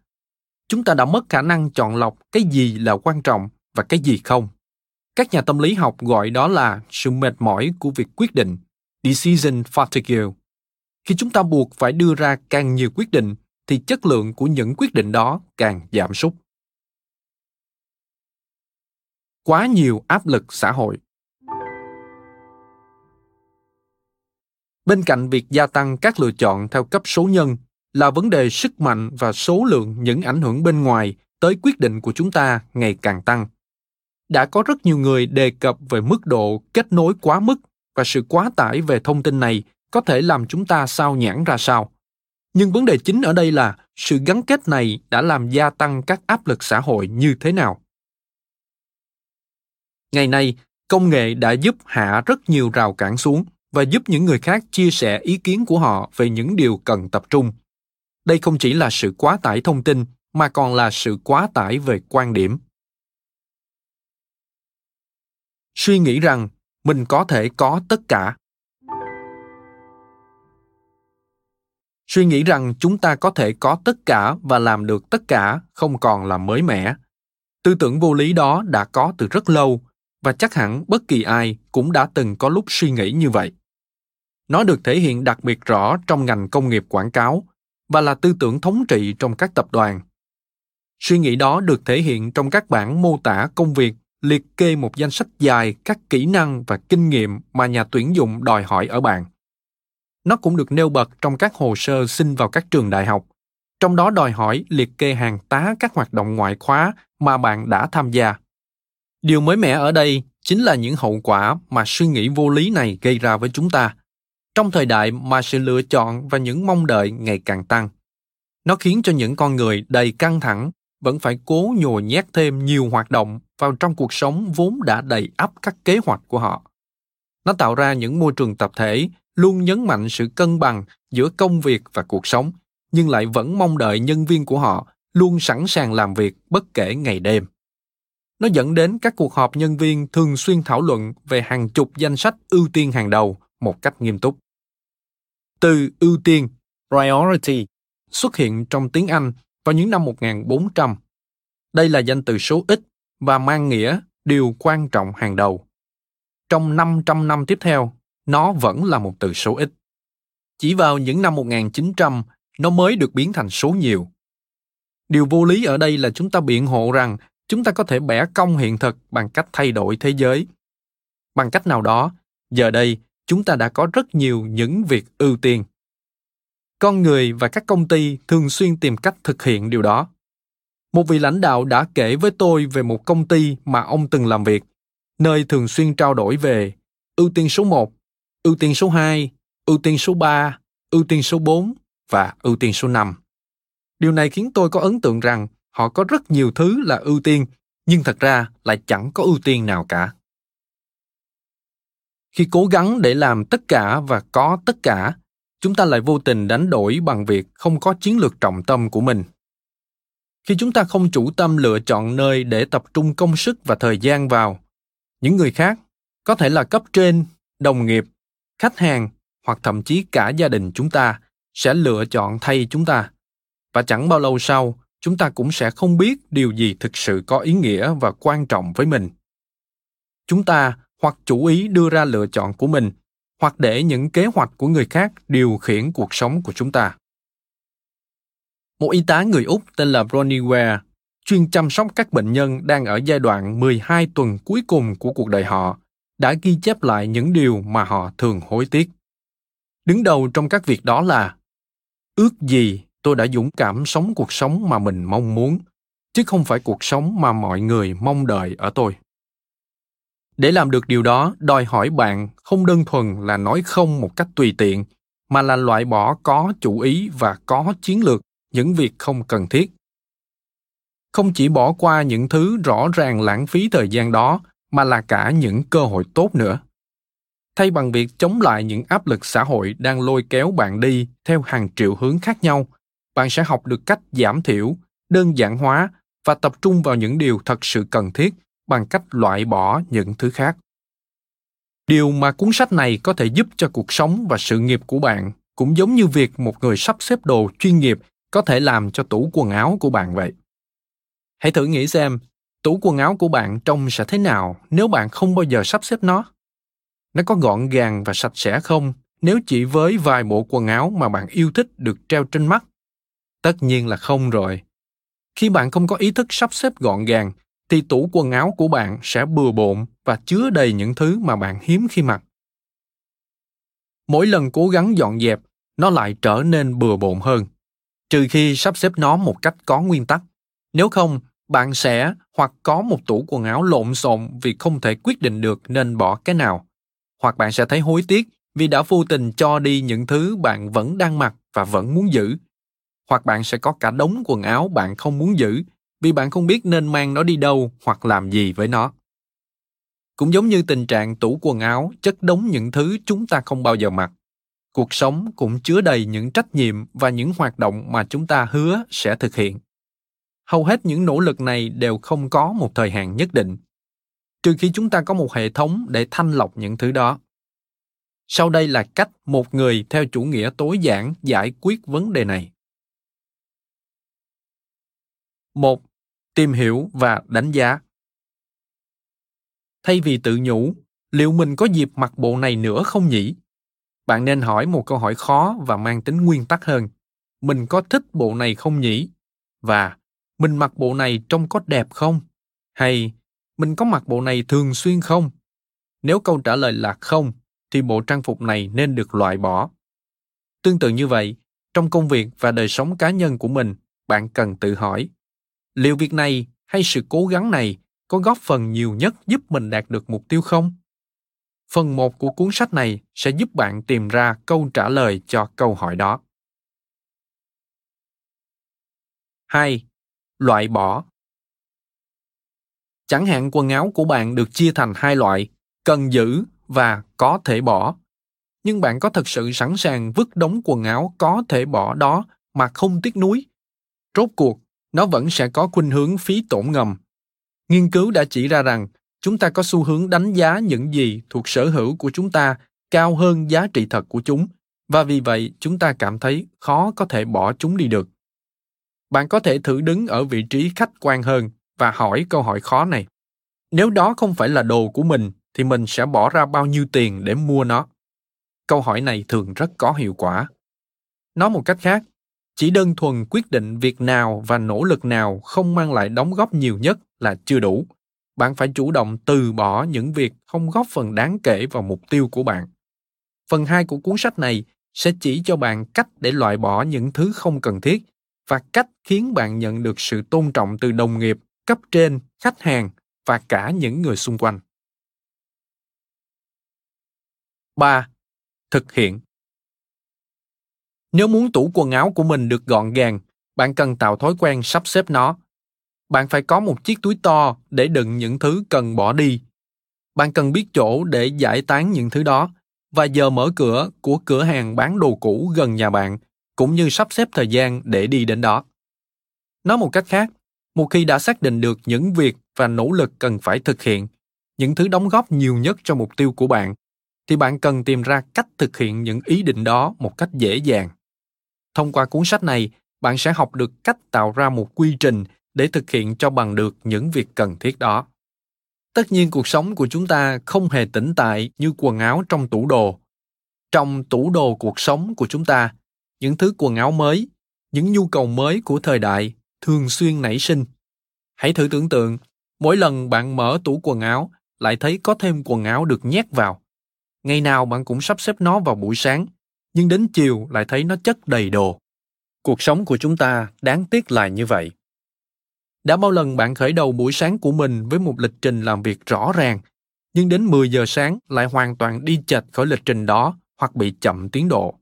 chúng ta đã mất khả năng chọn lọc cái gì là quan trọng và cái gì không các nhà tâm lý học gọi đó là sự mệt mỏi của việc quyết định, decision fatigue khi chúng ta buộc phải đưa ra càng nhiều quyết định, thì chất lượng của những quyết định đó càng giảm sút. Quá nhiều áp lực xã hội. Bên cạnh việc gia tăng các lựa chọn theo cấp số nhân là vấn đề sức mạnh và số lượng những ảnh hưởng bên ngoài tới quyết định của chúng ta ngày càng tăng. Đã có rất nhiều người đề cập về mức độ kết nối quá mức và sự quá tải về thông tin này có thể làm chúng ta sao nhãn ra sao. Nhưng vấn đề chính ở đây là sự gắn kết này đã làm gia tăng các áp lực xã hội như thế nào. Ngày nay, công nghệ đã giúp hạ rất nhiều rào cản xuống và giúp những người khác chia sẻ ý kiến của họ về những điều cần tập trung. Đây không chỉ là sự quá tải thông tin, mà còn là sự quá tải về quan điểm. Suy nghĩ rằng mình có thể có tất cả. Suy nghĩ rằng chúng ta có thể có tất cả và làm được tất cả không còn là mới mẻ. Tư tưởng vô lý đó đã có từ rất lâu, và chắc hẳn bất kỳ ai cũng đã từng có lúc suy nghĩ như vậy. Nó được thể hiện đặc biệt rõ trong ngành công nghiệp quảng cáo, và là tư tưởng thống trị trong các tập đoàn. Suy nghĩ đó được thể hiện trong các bản mô tả công việc, liệt kê một danh sách dài các kỹ năng và kinh nghiệm mà nhà tuyển dụng đòi hỏi ở bạn nó cũng được nêu bật trong các hồ sơ xin vào các trường đại học. Trong đó đòi hỏi liệt kê hàng tá các hoạt động ngoại khóa mà bạn đã tham gia. Điều mới mẻ ở đây chính là những hậu quả mà suy nghĩ vô lý này gây ra với chúng ta. Trong thời đại mà sự lựa chọn và những mong đợi ngày càng tăng, nó khiến cho những con người đầy căng thẳng vẫn phải cố nhồi nhét thêm nhiều hoạt động vào trong cuộc sống vốn đã đầy ắp các kế hoạch của họ. Nó tạo ra những môi trường tập thể luôn nhấn mạnh sự cân bằng giữa công việc và cuộc sống nhưng lại vẫn mong đợi nhân viên của họ luôn sẵn sàng làm việc bất kể ngày đêm nó dẫn đến các cuộc họp nhân viên thường xuyên thảo luận về hàng chục danh sách ưu tiên hàng đầu một cách nghiêm túc. Từ ưu tiên, priority, xuất hiện trong tiếng Anh vào những năm 1400. Đây là danh từ số ít và mang nghĩa điều quan trọng hàng đầu. Trong 500 năm tiếp theo, nó vẫn là một từ số ít. Chỉ vào những năm 1900, nó mới được biến thành số nhiều. Điều vô lý ở đây là chúng ta biện hộ rằng chúng ta có thể bẻ cong hiện thực bằng cách thay đổi thế giới. Bằng cách nào đó, giờ đây chúng ta đã có rất nhiều những việc ưu tiên. Con người và các công ty thường xuyên tìm cách thực hiện điều đó. Một vị lãnh đạo đã kể với tôi về một công ty mà ông từng làm việc, nơi thường xuyên trao đổi về ưu tiên số 1, ưu tiên số 2, ưu tiên số 3, ưu tiên số 4 và ưu tiên số 5. Điều này khiến tôi có ấn tượng rằng họ có rất nhiều thứ là ưu tiên, nhưng thật ra lại chẳng có ưu tiên nào cả. Khi cố gắng để làm tất cả và có tất cả, chúng ta lại vô tình đánh đổi bằng việc không có chiến lược trọng tâm của mình. Khi chúng ta không chủ tâm lựa chọn nơi để tập trung công sức và thời gian vào, những người khác, có thể là cấp trên, đồng nghiệp, khách hàng hoặc thậm chí cả gia đình chúng ta sẽ lựa chọn thay chúng ta. Và chẳng bao lâu sau, chúng ta cũng sẽ không biết điều gì thực sự có ý nghĩa và quan trọng với mình. Chúng ta hoặc chủ ý đưa ra lựa chọn của mình hoặc để những kế hoạch của người khác điều khiển cuộc sống của chúng ta. Một y tá người Úc tên là Bronnie Ware chuyên chăm sóc các bệnh nhân đang ở giai đoạn 12 tuần cuối cùng của cuộc đời họ, đã ghi chép lại những điều mà họ thường hối tiếc. Đứng đầu trong các việc đó là, ước gì tôi đã dũng cảm sống cuộc sống mà mình mong muốn, chứ không phải cuộc sống mà mọi người mong đợi ở tôi để làm được điều đó, đòi hỏi bạn không đơn thuần là nói không một cách tùy tiện, mà là loại bỏ có chủ ý và có chiến lược những việc không cần thiết không chỉ bỏ qua những thứ rõ ràng lãng phí thời gian đó mà là cả những cơ hội tốt nữa. Thay bằng việc chống lại những áp lực xã hội đang lôi kéo bạn đi theo hàng triệu hướng khác nhau, bạn sẽ học được cách giảm thiểu, đơn giản hóa và tập trung vào những điều thật sự cần thiết bằng cách loại bỏ những thứ khác. Điều mà cuốn sách này có thể giúp cho cuộc sống và sự nghiệp của bạn cũng giống như việc một người sắp xếp đồ chuyên nghiệp có thể làm cho tủ quần áo của bạn vậy. Hãy thử nghĩ xem tủ quần áo của bạn trông sẽ thế nào nếu bạn không bao giờ sắp xếp nó? Nó có gọn gàng và sạch sẽ không nếu chỉ với vài bộ quần áo mà bạn yêu thích được treo trên mắt? Tất nhiên là không rồi. Khi bạn không có ý thức sắp xếp gọn gàng, thì tủ quần áo của bạn sẽ bừa bộn và chứa đầy những thứ mà bạn hiếm khi mặc. Mỗi lần cố gắng dọn dẹp, nó lại trở nên bừa bộn hơn, trừ khi sắp xếp nó một cách có nguyên tắc. Nếu không bạn sẽ hoặc có một tủ quần áo lộn xộn vì không thể quyết định được nên bỏ cái nào. Hoặc bạn sẽ thấy hối tiếc vì đã vô tình cho đi những thứ bạn vẫn đang mặc và vẫn muốn giữ. Hoặc bạn sẽ có cả đống quần áo bạn không muốn giữ vì bạn không biết nên mang nó đi đâu hoặc làm gì với nó. Cũng giống như tình trạng tủ quần áo chất đống những thứ chúng ta không bao giờ mặc. Cuộc sống cũng chứa đầy những trách nhiệm và những hoạt động mà chúng ta hứa sẽ thực hiện hầu hết những nỗ lực này đều không có một thời hạn nhất định, trừ khi chúng ta có một hệ thống để thanh lọc những thứ đó. Sau đây là cách một người theo chủ nghĩa tối giản giải quyết vấn đề này. Một, tìm hiểu và đánh giá. Thay vì tự nhủ, liệu mình có dịp mặc bộ này nữa không nhỉ? Bạn nên hỏi một câu hỏi khó và mang tính nguyên tắc hơn. Mình có thích bộ này không nhỉ? Và mình mặc bộ này trông có đẹp không? Hay mình có mặc bộ này thường xuyên không? Nếu câu trả lời là không, thì bộ trang phục này nên được loại bỏ. Tương tự như vậy, trong công việc và đời sống cá nhân của mình, bạn cần tự hỏi, liệu việc này hay sự cố gắng này có góp phần nhiều nhất giúp mình đạt được mục tiêu không? Phần một của cuốn sách này sẽ giúp bạn tìm ra câu trả lời cho câu hỏi đó. 2. Loại bỏ Chẳng hạn quần áo của bạn được chia thành hai loại, cần giữ và có thể bỏ. Nhưng bạn có thật sự sẵn sàng vứt đống quần áo có thể bỏ đó mà không tiếc nuối? Rốt cuộc, nó vẫn sẽ có khuynh hướng phí tổn ngầm. Nghiên cứu đã chỉ ra rằng chúng ta có xu hướng đánh giá những gì thuộc sở hữu của chúng ta cao hơn giá trị thật của chúng và vì vậy chúng ta cảm thấy khó có thể bỏ chúng đi được bạn có thể thử đứng ở vị trí khách quan hơn và hỏi câu hỏi khó này. Nếu đó không phải là đồ của mình, thì mình sẽ bỏ ra bao nhiêu tiền để mua nó? Câu hỏi này thường rất có hiệu quả. Nói một cách khác, chỉ đơn thuần quyết định việc nào và nỗ lực nào không mang lại đóng góp nhiều nhất là chưa đủ. Bạn phải chủ động từ bỏ những việc không góp phần đáng kể vào mục tiêu của bạn. Phần 2 của cuốn sách này sẽ chỉ cho bạn cách để loại bỏ những thứ không cần thiết và cách khiến bạn nhận được sự tôn trọng từ đồng nghiệp cấp trên khách hàng và cả những người xung quanh 3. Thực hiện Nếu muốn tủ quần áo của mình được gọn gàng, bạn cần tạo thói quen sắp xếp nó. Bạn phải có một chiếc túi to để đựng những thứ cần bỏ đi. Bạn cần biết chỗ để giải tán những thứ đó và giờ mở cửa của cửa hàng bán đồ cũ gần nhà bạn cũng như sắp xếp thời gian để đi đến đó. Nói một cách khác, một khi đã xác định được những việc và nỗ lực cần phải thực hiện, những thứ đóng góp nhiều nhất cho mục tiêu của bạn, thì bạn cần tìm ra cách thực hiện những ý định đó một cách dễ dàng. Thông qua cuốn sách này, bạn sẽ học được cách tạo ra một quy trình để thực hiện cho bằng được những việc cần thiết đó. Tất nhiên cuộc sống của chúng ta không hề tĩnh tại như quần áo trong tủ đồ. Trong tủ đồ cuộc sống của chúng ta, những thứ quần áo mới, những nhu cầu mới của thời đại thường xuyên nảy sinh. Hãy thử tưởng tượng, mỗi lần bạn mở tủ quần áo lại thấy có thêm quần áo được nhét vào. Ngày nào bạn cũng sắp xếp nó vào buổi sáng, nhưng đến chiều lại thấy nó chất đầy đồ. Cuộc sống của chúng ta đáng tiếc là như vậy. Đã bao lần bạn khởi đầu buổi sáng của mình với một lịch trình làm việc rõ ràng, nhưng đến 10 giờ sáng lại hoàn toàn đi chệch khỏi lịch trình đó hoặc bị chậm tiến độ.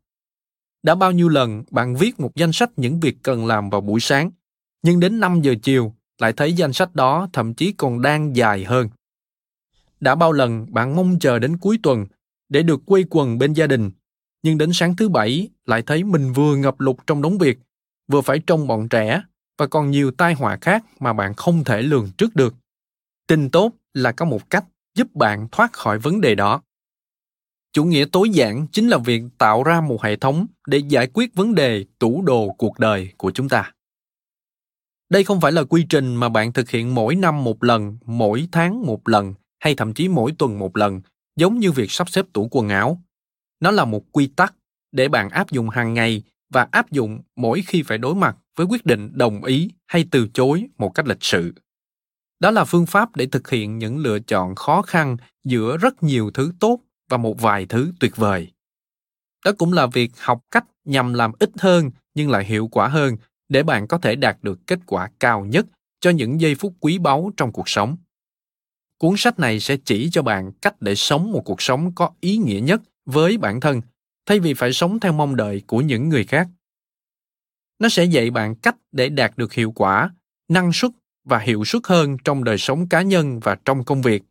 Đã bao nhiêu lần bạn viết một danh sách những việc cần làm vào buổi sáng, nhưng đến 5 giờ chiều lại thấy danh sách đó thậm chí còn đang dài hơn. Đã bao lần bạn mong chờ đến cuối tuần để được quây quần bên gia đình, nhưng đến sáng thứ bảy lại thấy mình vừa ngập lụt trong đống việc, vừa phải trông bọn trẻ và còn nhiều tai họa khác mà bạn không thể lường trước được. Tin tốt là có một cách giúp bạn thoát khỏi vấn đề đó chủ nghĩa tối giản chính là việc tạo ra một hệ thống để giải quyết vấn đề tủ đồ cuộc đời của chúng ta. Đây không phải là quy trình mà bạn thực hiện mỗi năm một lần, mỗi tháng một lần, hay thậm chí mỗi tuần một lần, giống như việc sắp xếp tủ quần áo. Nó là một quy tắc để bạn áp dụng hàng ngày và áp dụng mỗi khi phải đối mặt với quyết định đồng ý hay từ chối một cách lịch sự. Đó là phương pháp để thực hiện những lựa chọn khó khăn giữa rất nhiều thứ tốt và một vài thứ tuyệt vời. Đó cũng là việc học cách nhằm làm ít hơn nhưng lại hiệu quả hơn để bạn có thể đạt được kết quả cao nhất cho những giây phút quý báu trong cuộc sống. Cuốn sách này sẽ chỉ cho bạn cách để sống một cuộc sống có ý nghĩa nhất với bản thân, thay vì phải sống theo mong đợi của những người khác. Nó sẽ dạy bạn cách để đạt được hiệu quả, năng suất và hiệu suất hơn trong đời sống cá nhân và trong công việc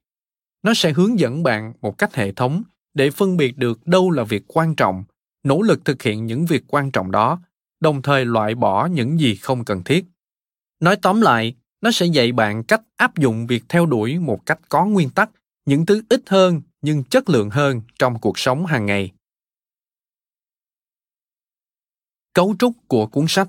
nó sẽ hướng dẫn bạn một cách hệ thống để phân biệt được đâu là việc quan trọng, nỗ lực thực hiện những việc quan trọng đó, đồng thời loại bỏ những gì không cần thiết. Nói tóm lại, nó sẽ dạy bạn cách áp dụng việc theo đuổi một cách có nguyên tắc, những thứ ít hơn nhưng chất lượng hơn trong cuộc sống hàng ngày. Cấu trúc của cuốn sách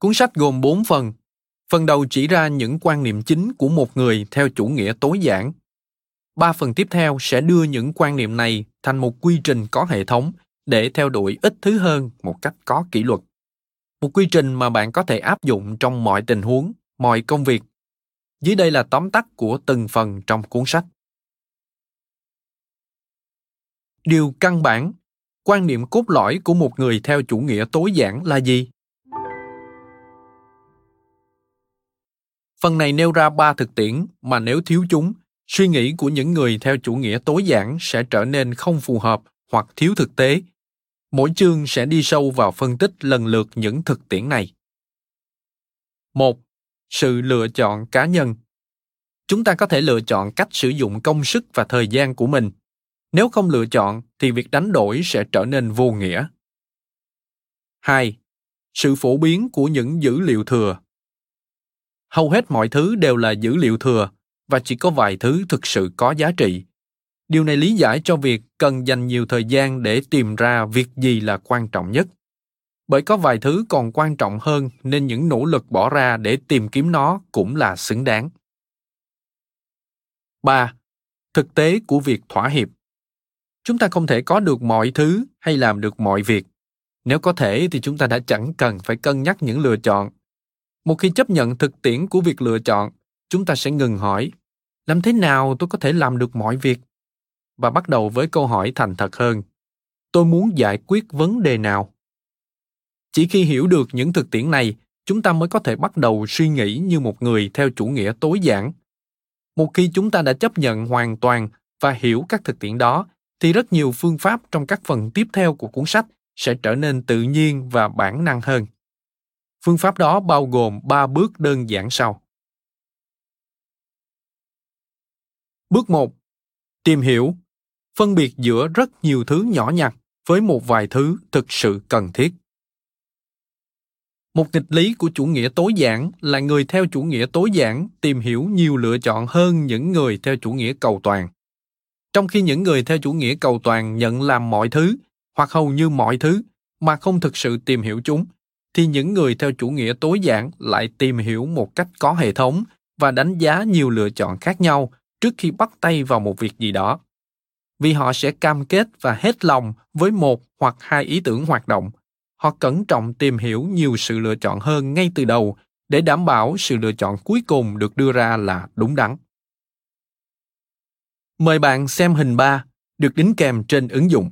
Cuốn sách gồm 4 phần. Phần đầu chỉ ra những quan niệm chính của một người theo chủ nghĩa tối giản. Ba phần tiếp theo sẽ đưa những quan niệm này thành một quy trình có hệ thống để theo đuổi ít thứ hơn một cách có kỷ luật. Một quy trình mà bạn có thể áp dụng trong mọi tình huống, mọi công việc. Dưới đây là tóm tắt của từng phần trong cuốn sách. Điều căn bản, quan niệm cốt lõi của một người theo chủ nghĩa tối giản là gì? Phần này nêu ra ba thực tiễn mà nếu thiếu chúng, suy nghĩ của những người theo chủ nghĩa tối giản sẽ trở nên không phù hợp hoặc thiếu thực tế. Mỗi chương sẽ đi sâu vào phân tích lần lượt những thực tiễn này. Một, Sự lựa chọn cá nhân. Chúng ta có thể lựa chọn cách sử dụng công sức và thời gian của mình. Nếu không lựa chọn thì việc đánh đổi sẽ trở nên vô nghĩa. 2. Sự phổ biến của những dữ liệu thừa hầu hết mọi thứ đều là dữ liệu thừa, và chỉ có vài thứ thực sự có giá trị điều này lý giải cho việc cần dành nhiều thời gian để tìm ra việc gì là quan trọng nhất bởi có vài thứ còn quan trọng hơn nên những nỗ lực bỏ ra để tìm kiếm nó cũng là xứng đáng 3. Thực tế của việc thỏa hiệp Chúng ta không thể có được mọi thứ hay làm được mọi việc. Nếu có thể thì chúng ta đã chẳng cần phải cân nhắc những lựa chọn một khi chấp nhận thực tiễn của việc lựa chọn, chúng ta sẽ ngừng hỏi, làm thế nào tôi có thể làm được mọi việc? Và bắt đầu với câu hỏi thành thật hơn, tôi muốn giải quyết vấn đề nào? Chỉ khi hiểu được những thực tiễn này, chúng ta mới có thể bắt đầu suy nghĩ như một người theo chủ nghĩa tối giản. Một khi chúng ta đã chấp nhận hoàn toàn và hiểu các thực tiễn đó, thì rất nhiều phương pháp trong các phần tiếp theo của cuốn sách sẽ trở nên tự nhiên và bản năng hơn. Phương pháp đó bao gồm 3 bước đơn giản sau. Bước 1. Tìm hiểu. Phân biệt giữa rất nhiều thứ nhỏ nhặt với một vài thứ thực sự cần thiết. Một nghịch lý của chủ nghĩa tối giản là người theo chủ nghĩa tối giản tìm hiểu nhiều lựa chọn hơn những người theo chủ nghĩa cầu toàn. Trong khi những người theo chủ nghĩa cầu toàn nhận làm mọi thứ, hoặc hầu như mọi thứ, mà không thực sự tìm hiểu chúng thì những người theo chủ nghĩa tối giản lại tìm hiểu một cách có hệ thống và đánh giá nhiều lựa chọn khác nhau trước khi bắt tay vào một việc gì đó. Vì họ sẽ cam kết và hết lòng với một hoặc hai ý tưởng hoạt động, họ cẩn trọng tìm hiểu nhiều sự lựa chọn hơn ngay từ đầu để đảm bảo sự lựa chọn cuối cùng được đưa ra là đúng đắn. Mời bạn xem hình 3 được đính kèm trên ứng dụng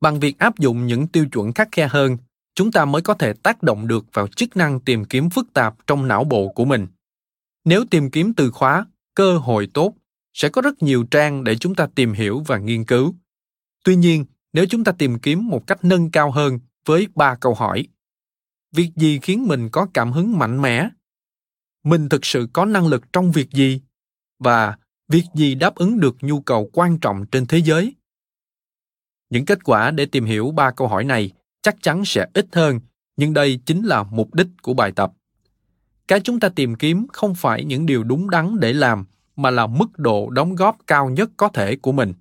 bằng việc áp dụng những tiêu chuẩn khắc khe hơn, chúng ta mới có thể tác động được vào chức năng tìm kiếm phức tạp trong não bộ của mình. Nếu tìm kiếm từ khóa, cơ hội tốt, sẽ có rất nhiều trang để chúng ta tìm hiểu và nghiên cứu. Tuy nhiên, nếu chúng ta tìm kiếm một cách nâng cao hơn với ba câu hỏi, việc gì khiến mình có cảm hứng mạnh mẽ? Mình thực sự có năng lực trong việc gì? Và việc gì đáp ứng được nhu cầu quan trọng trên thế giới? Những kết quả để tìm hiểu ba câu hỏi này chắc chắn sẽ ít hơn, nhưng đây chính là mục đích của bài tập. Cái chúng ta tìm kiếm không phải những điều đúng đắn để làm, mà là mức độ đóng góp cao nhất có thể của mình.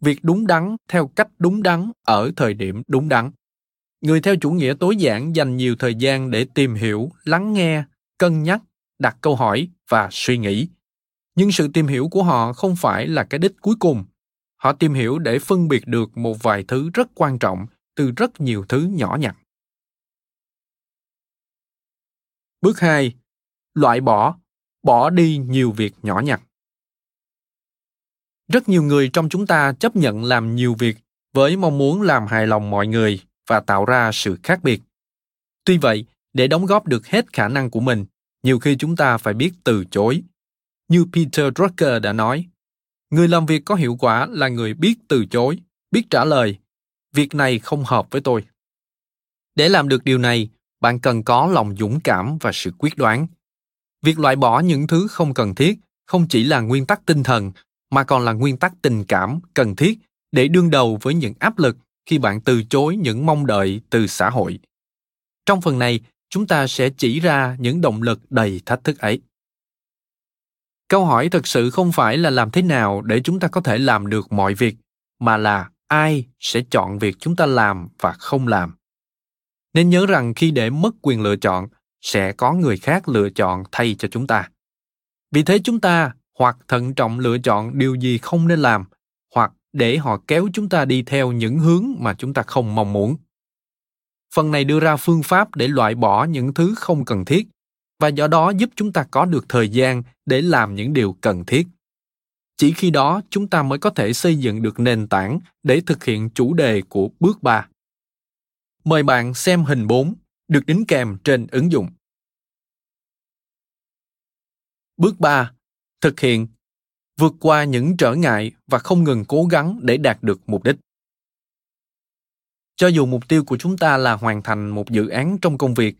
Việc đúng đắn theo cách đúng đắn ở thời điểm đúng đắn. Người theo chủ nghĩa tối giản dành nhiều thời gian để tìm hiểu, lắng nghe, cân nhắc, đặt câu hỏi và suy nghĩ. Nhưng sự tìm hiểu của họ không phải là cái đích cuối cùng họ tìm hiểu để phân biệt được một vài thứ rất quan trọng từ rất nhiều thứ nhỏ nhặt. Bước 2 loại bỏ bỏ đi nhiều việc nhỏ nhặt. Rất nhiều người trong chúng ta chấp nhận làm nhiều việc với mong muốn làm hài lòng mọi người và tạo ra sự khác biệt. Tuy vậy, để đóng góp được hết khả năng của mình, nhiều khi chúng ta phải biết từ chối. Như peter drucker đã nói người làm việc có hiệu quả là người biết từ chối, biết trả lời. Việc này không hợp với tôi. Để làm được điều này, bạn cần có lòng dũng cảm và sự quyết đoán. Việc loại bỏ những thứ không cần thiết không chỉ là nguyên tắc tinh thần, mà còn là nguyên tắc tình cảm cần thiết để đương đầu với những áp lực khi bạn từ chối những mong đợi từ xã hội. Trong phần này, chúng ta sẽ chỉ ra những động lực đầy thách thức ấy câu hỏi thực sự không phải là làm thế nào để chúng ta có thể làm được mọi việc, mà là ai sẽ chọn việc chúng ta làm và không làm. Nên nhớ rằng khi để mất quyền lựa chọn, sẽ có người khác lựa chọn thay cho chúng ta. Vì thế chúng ta hoặc thận trọng lựa chọn điều gì không nên làm, hoặc để họ kéo chúng ta đi theo những hướng mà chúng ta không mong muốn. Phần này đưa ra phương pháp để loại bỏ những thứ không cần thiết và do đó giúp chúng ta có được thời gian để làm những điều cần thiết chỉ khi đó chúng ta mới có thể xây dựng được nền tảng để thực hiện chủ đề của bước 3. Mời bạn xem hình 4 được đính kèm trên ứng dụng. Bước 3. Thực hiện. Vượt qua những trở ngại và không ngừng cố gắng để đạt được mục đích. Cho dù mục tiêu của chúng ta là hoàn thành một dự án trong công việc,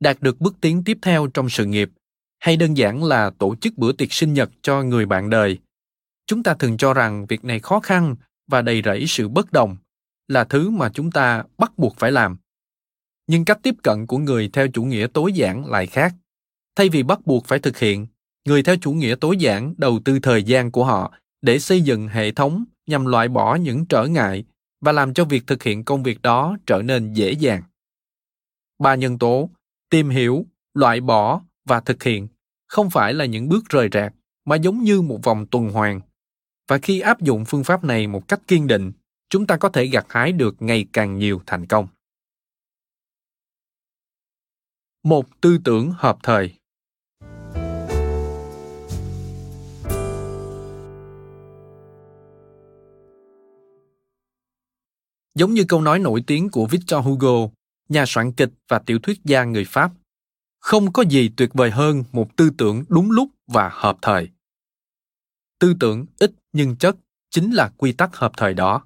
đạt được bước tiến tiếp theo trong sự nghiệp, hay đơn giản là tổ chức bữa tiệc sinh nhật cho người bạn đời, chúng ta thường cho rằng việc này khó khăn và đầy rẫy sự bất đồng là thứ mà chúng ta bắt buộc phải làm. Nhưng cách tiếp cận của người theo chủ nghĩa tối giản lại khác. Thay vì bắt buộc phải thực hiện người theo chủ nghĩa tối giản đầu tư thời gian của họ để xây dựng hệ thống nhằm loại bỏ những trở ngại và làm cho việc thực hiện công việc đó trở nên dễ dàng. Ba nhân tố tìm hiểu, loại bỏ và thực hiện không phải là những bước rời rạc mà giống như một vòng tuần hoàn. Và khi áp dụng phương pháp này một cách kiên định, chúng ta có thể gặt hái được ngày càng nhiều thành công. Một tư tưởng hợp thời. Giống như câu nói nổi tiếng của victor hugo nhà soạn kịch và tiểu thuyết gia người pháp. Không có gì tuyệt vời hơn một tư tưởng đúng lúc và hợp thời. Tư tưởng ít nhưng chất chính là quy tắc hợp thời đó.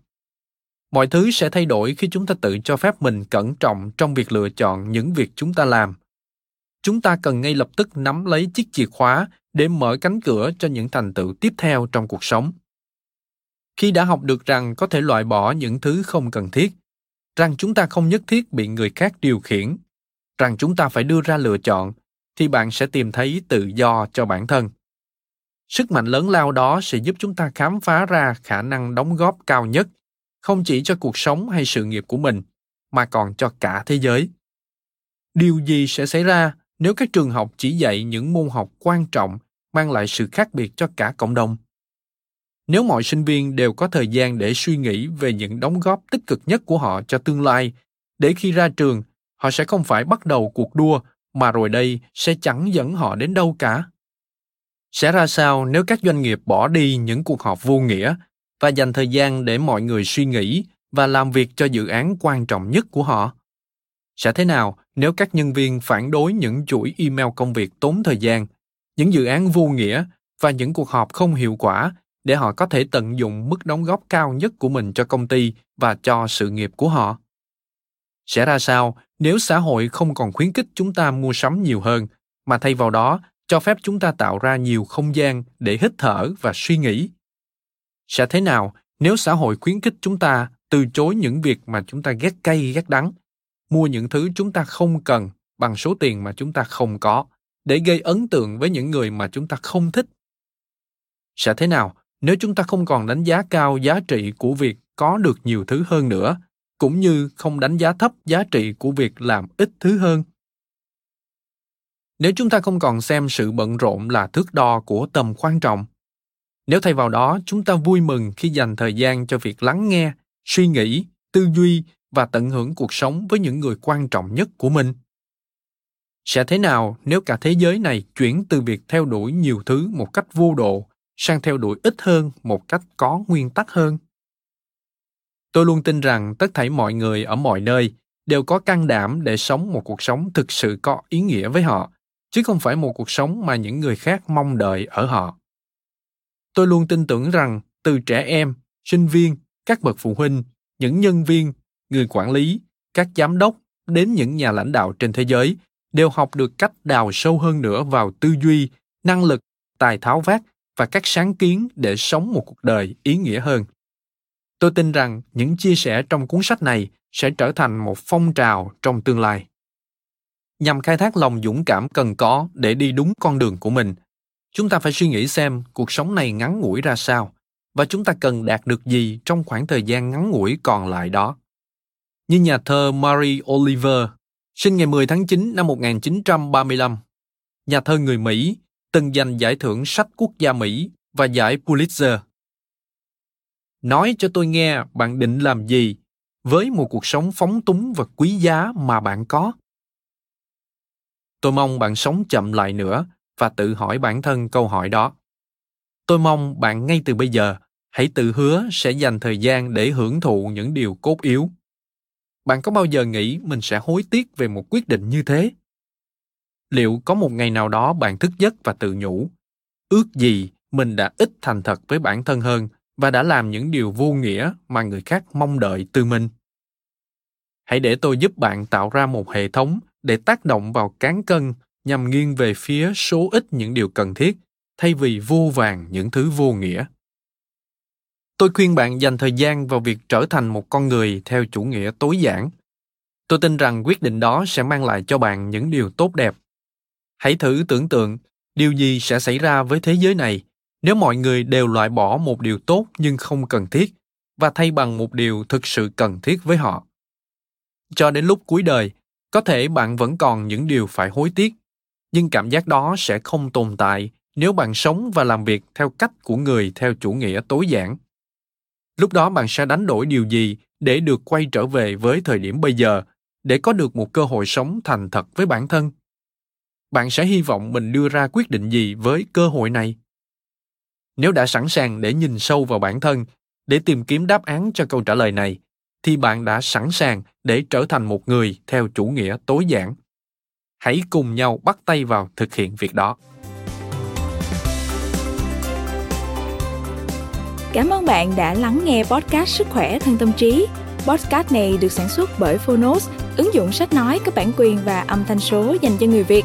Mọi thứ sẽ thay đổi khi chúng ta tự cho phép mình cẩn trọng trong việc lựa chọn những việc chúng ta làm. Chúng ta cần ngay lập tức nắm lấy chiếc chìa khóa để mở cánh cửa cho những thành tựu tiếp theo trong cuộc sống. Khi đã học được rằng có thể loại bỏ những thứ không cần thiết rằng chúng ta không nhất thiết bị người khác điều khiển, rằng chúng ta phải đưa ra lựa chọn, thì bạn sẽ tìm thấy tự do cho bản thân. Sức mạnh lớn lao đó sẽ giúp chúng ta khám phá ra khả năng đóng góp cao nhất, không chỉ cho cuộc sống hay sự nghiệp của mình, mà còn cho cả thế giới. Điều gì sẽ xảy ra nếu các trường học chỉ dạy những môn học quan trọng mang lại sự khác biệt cho cả cộng đồng? Nếu mọi sinh viên đều có thời gian để suy nghĩ về những đóng góp tích cực nhất của họ cho tương lai, để khi ra trường, họ sẽ không phải bắt đầu cuộc đua mà rồi đây sẽ chẳng dẫn họ đến đâu cả. Sẽ ra sao nếu các doanh nghiệp bỏ đi những cuộc họp vô nghĩa và dành thời gian để mọi người suy nghĩ và làm việc cho dự án quan trọng nhất của họ? Sẽ thế nào nếu các nhân viên phản đối những chuỗi email công việc tốn thời gian, những dự án vô nghĩa và những cuộc họp không hiệu quả để họ có thể tận dụng mức đóng góp cao nhất của mình cho công ty và cho sự nghiệp của họ. Sẽ ra sao nếu xã hội không còn khuyến khích chúng ta mua sắm nhiều hơn, mà thay vào đó cho phép chúng ta tạo ra nhiều không gian để hít thở và suy nghĩ? Sẽ thế nào nếu xã hội khuyến khích chúng ta từ chối những việc mà chúng ta ghét cay, ghét đắng, mua những thứ chúng ta không cần bằng số tiền mà chúng ta không có, để gây ấn tượng với những người mà chúng ta không thích? Sẽ thế nào nếu chúng ta không còn đánh giá cao giá trị của việc có được nhiều thứ hơn nữa, cũng như không đánh giá thấp giá trị của việc làm ít thứ hơn. Nếu chúng ta không còn xem sự bận rộn là thước đo của tầm quan trọng, nếu thay vào đó chúng ta vui mừng khi dành thời gian cho việc lắng nghe, suy nghĩ, tư duy và tận hưởng cuộc sống với những người quan trọng nhất của mình. Sẽ thế nào nếu cả thế giới này chuyển từ việc theo đuổi nhiều thứ một cách vô độ sang theo đuổi ít hơn một cách có nguyên tắc hơn. Tôi luôn tin rằng tất thảy mọi người ở mọi nơi đều có can đảm để sống một cuộc sống thực sự có ý nghĩa với họ, chứ không phải một cuộc sống mà những người khác mong đợi ở họ. Tôi luôn tin tưởng rằng từ trẻ em, sinh viên, các bậc phụ huynh, những nhân viên, người quản lý, các giám đốc đến những nhà lãnh đạo trên thế giới đều học được cách đào sâu hơn nữa vào tư duy, năng lực, tài tháo vát và các sáng kiến để sống một cuộc đời ý nghĩa hơn. Tôi tin rằng những chia sẻ trong cuốn sách này sẽ trở thành một phong trào trong tương lai. Nhằm khai thác lòng dũng cảm cần có để đi đúng con đường của mình chúng ta phải suy nghĩ xem cuộc sống này ngắn ngủi ra sao và chúng ta cần đạt được gì trong khoảng thời gian ngắn ngủi còn lại đó. Như nhà thơ Mary Oliver, sinh ngày 10 tháng 9 năm 1935, nhà thơ người Mỹ, từng giành giải thưởng sách quốc gia Mỹ và giải Pulitzer. Nói cho tôi nghe, bạn định làm gì với một cuộc sống phóng túng và quý giá mà bạn có. Tôi mong bạn sống chậm lại nữa và tự hỏi bản thân câu hỏi đó. Tôi mong bạn ngay từ bây giờ hãy tự hứa sẽ dành thời gian để hưởng thụ những điều cốt yếu. Bạn có bao giờ nghĩ mình sẽ hối tiếc về một quyết định như thế? Liệu có một ngày nào đó bạn thức giấc và tự nhủ, ước gì mình đã ít thành thật với bản thân hơn và đã làm những điều vô nghĩa mà người khác mong đợi từ mình? Hãy để tôi giúp bạn tạo ra một hệ thống để tác động vào cán cân nhằm nghiêng về phía số ít những điều cần thiết thay vì vô vàng những thứ vô nghĩa tôi khuyên bạn dành thời gian vào việc trở thành một con người theo chủ nghĩa tối giản tôi tin rằng quyết định đó sẽ mang lại cho bạn những điều tốt đẹp hãy thử tưởng tượng, điều gì sẽ xảy ra với thế giới này nếu mọi người đều loại bỏ một điều tốt nhưng không cần thiết và thay bằng một điều thực sự cần thiết với họ. Cho đến lúc cuối đời, có thể bạn vẫn còn những điều phải hối tiếc, nhưng cảm giác đó sẽ không tồn tại nếu bạn sống và làm việc theo cách của người theo chủ nghĩa tối giản. Lúc đó bạn sẽ đánh đổi điều gì để được quay trở về với thời điểm bây giờ, để có được một cơ hội sống thành thật với bản thân? Bạn sẽ hy vọng mình đưa ra quyết định gì với cơ hội này nếu đã sẵn sàng để nhìn sâu vào bản thân để tìm kiếm đáp án cho câu trả lời này thì bạn đã sẵn sàng để trở thành một người theo chủ nghĩa tối giản hãy cùng nhau bắt tay vào thực hiện việc đó Cảm ơn bạn đã lắng nghe podcast Sức khỏe thân tâm trí. Podcast này được sản xuất bởi Phonos, ứng dụng sách nói có bản quyền và âm thanh số dành cho người Việt.